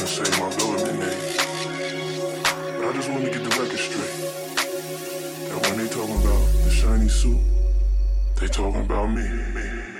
wanna say my. But I just wanna get the record straight. That when they talking about the shiny suit, they talking about me. me.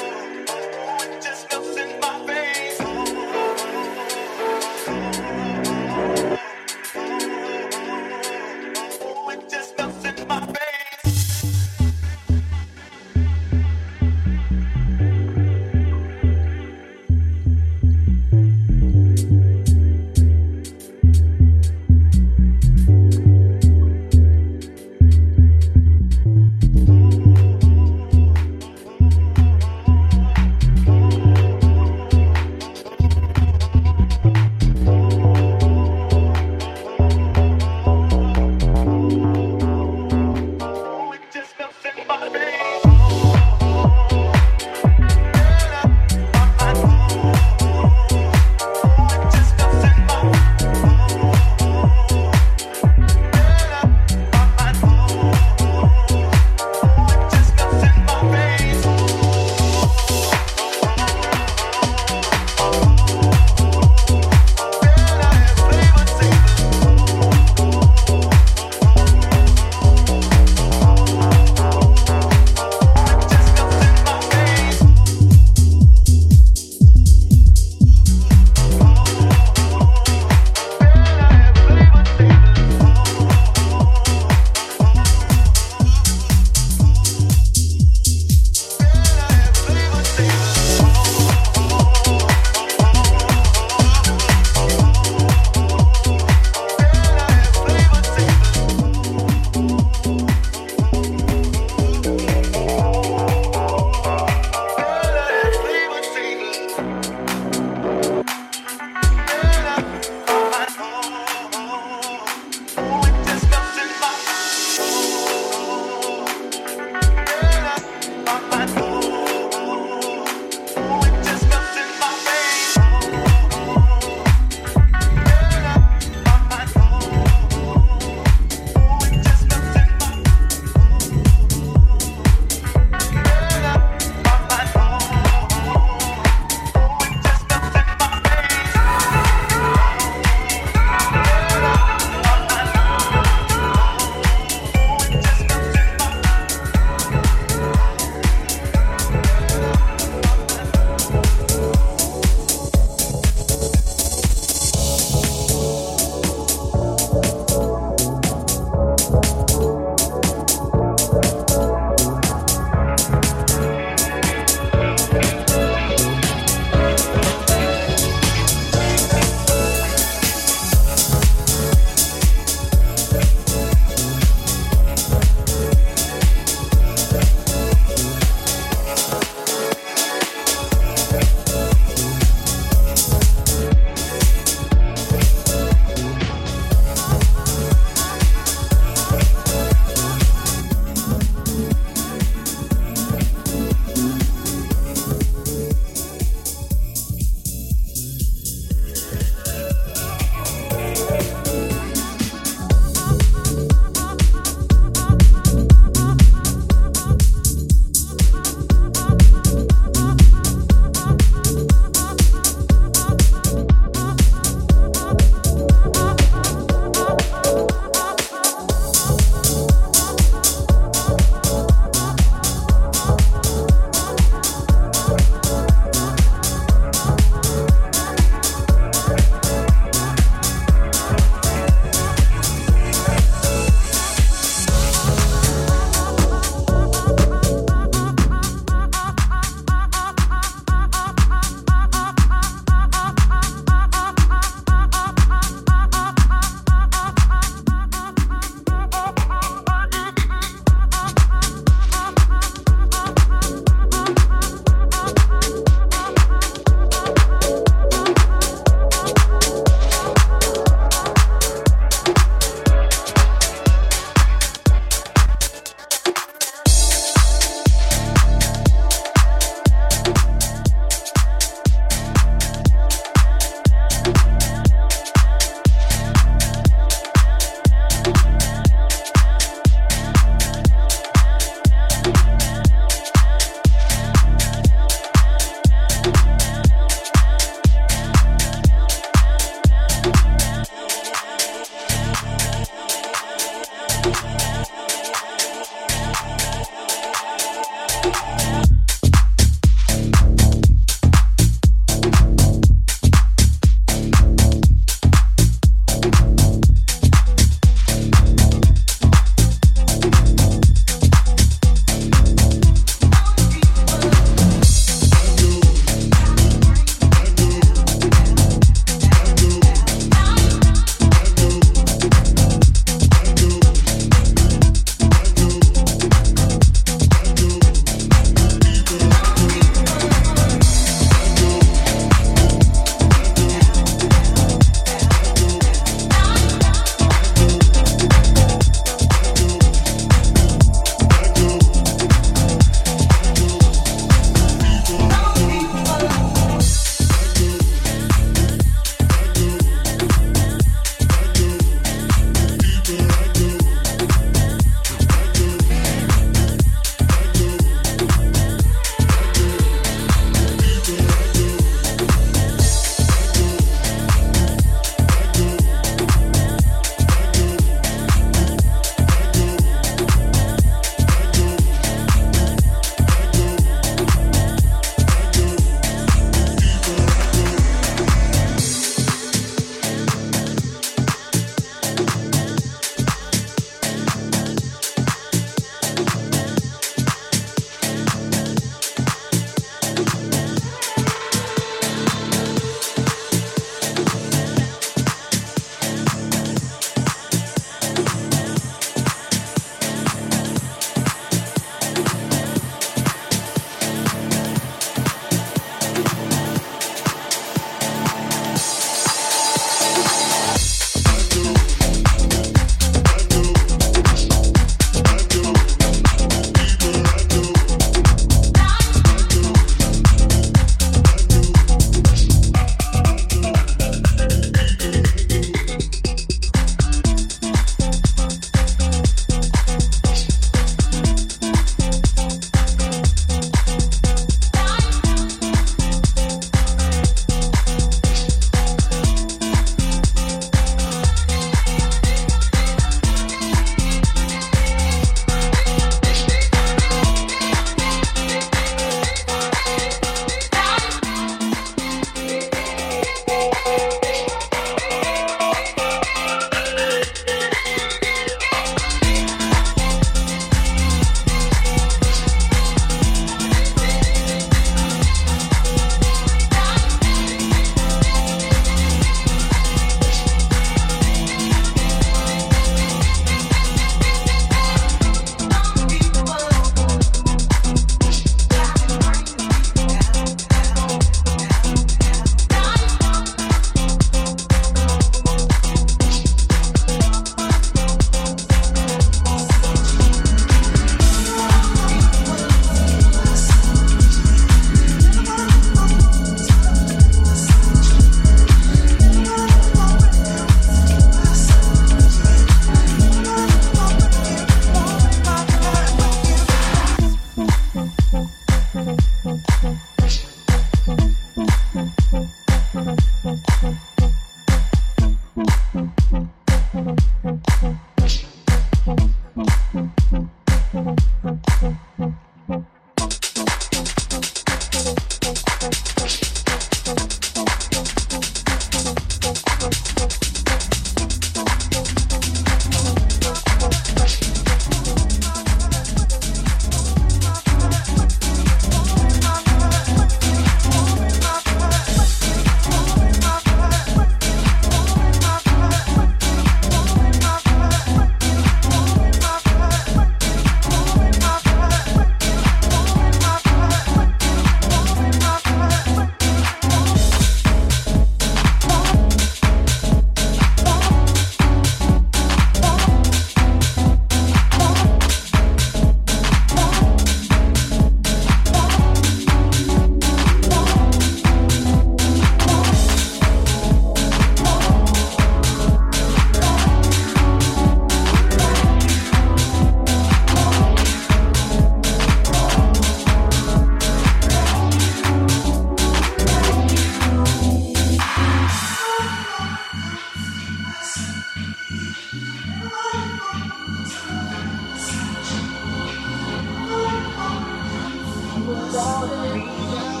Without a reason.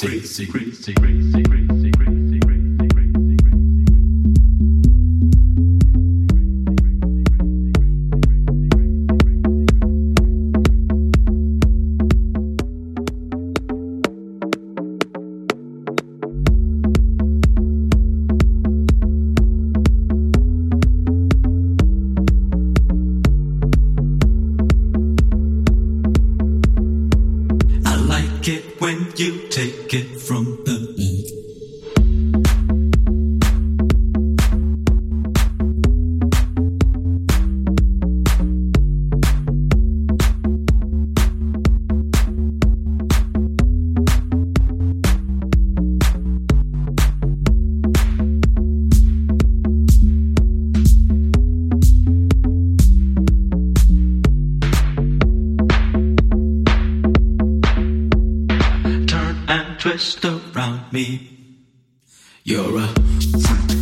Crazy, crazy, and twist around me. You're a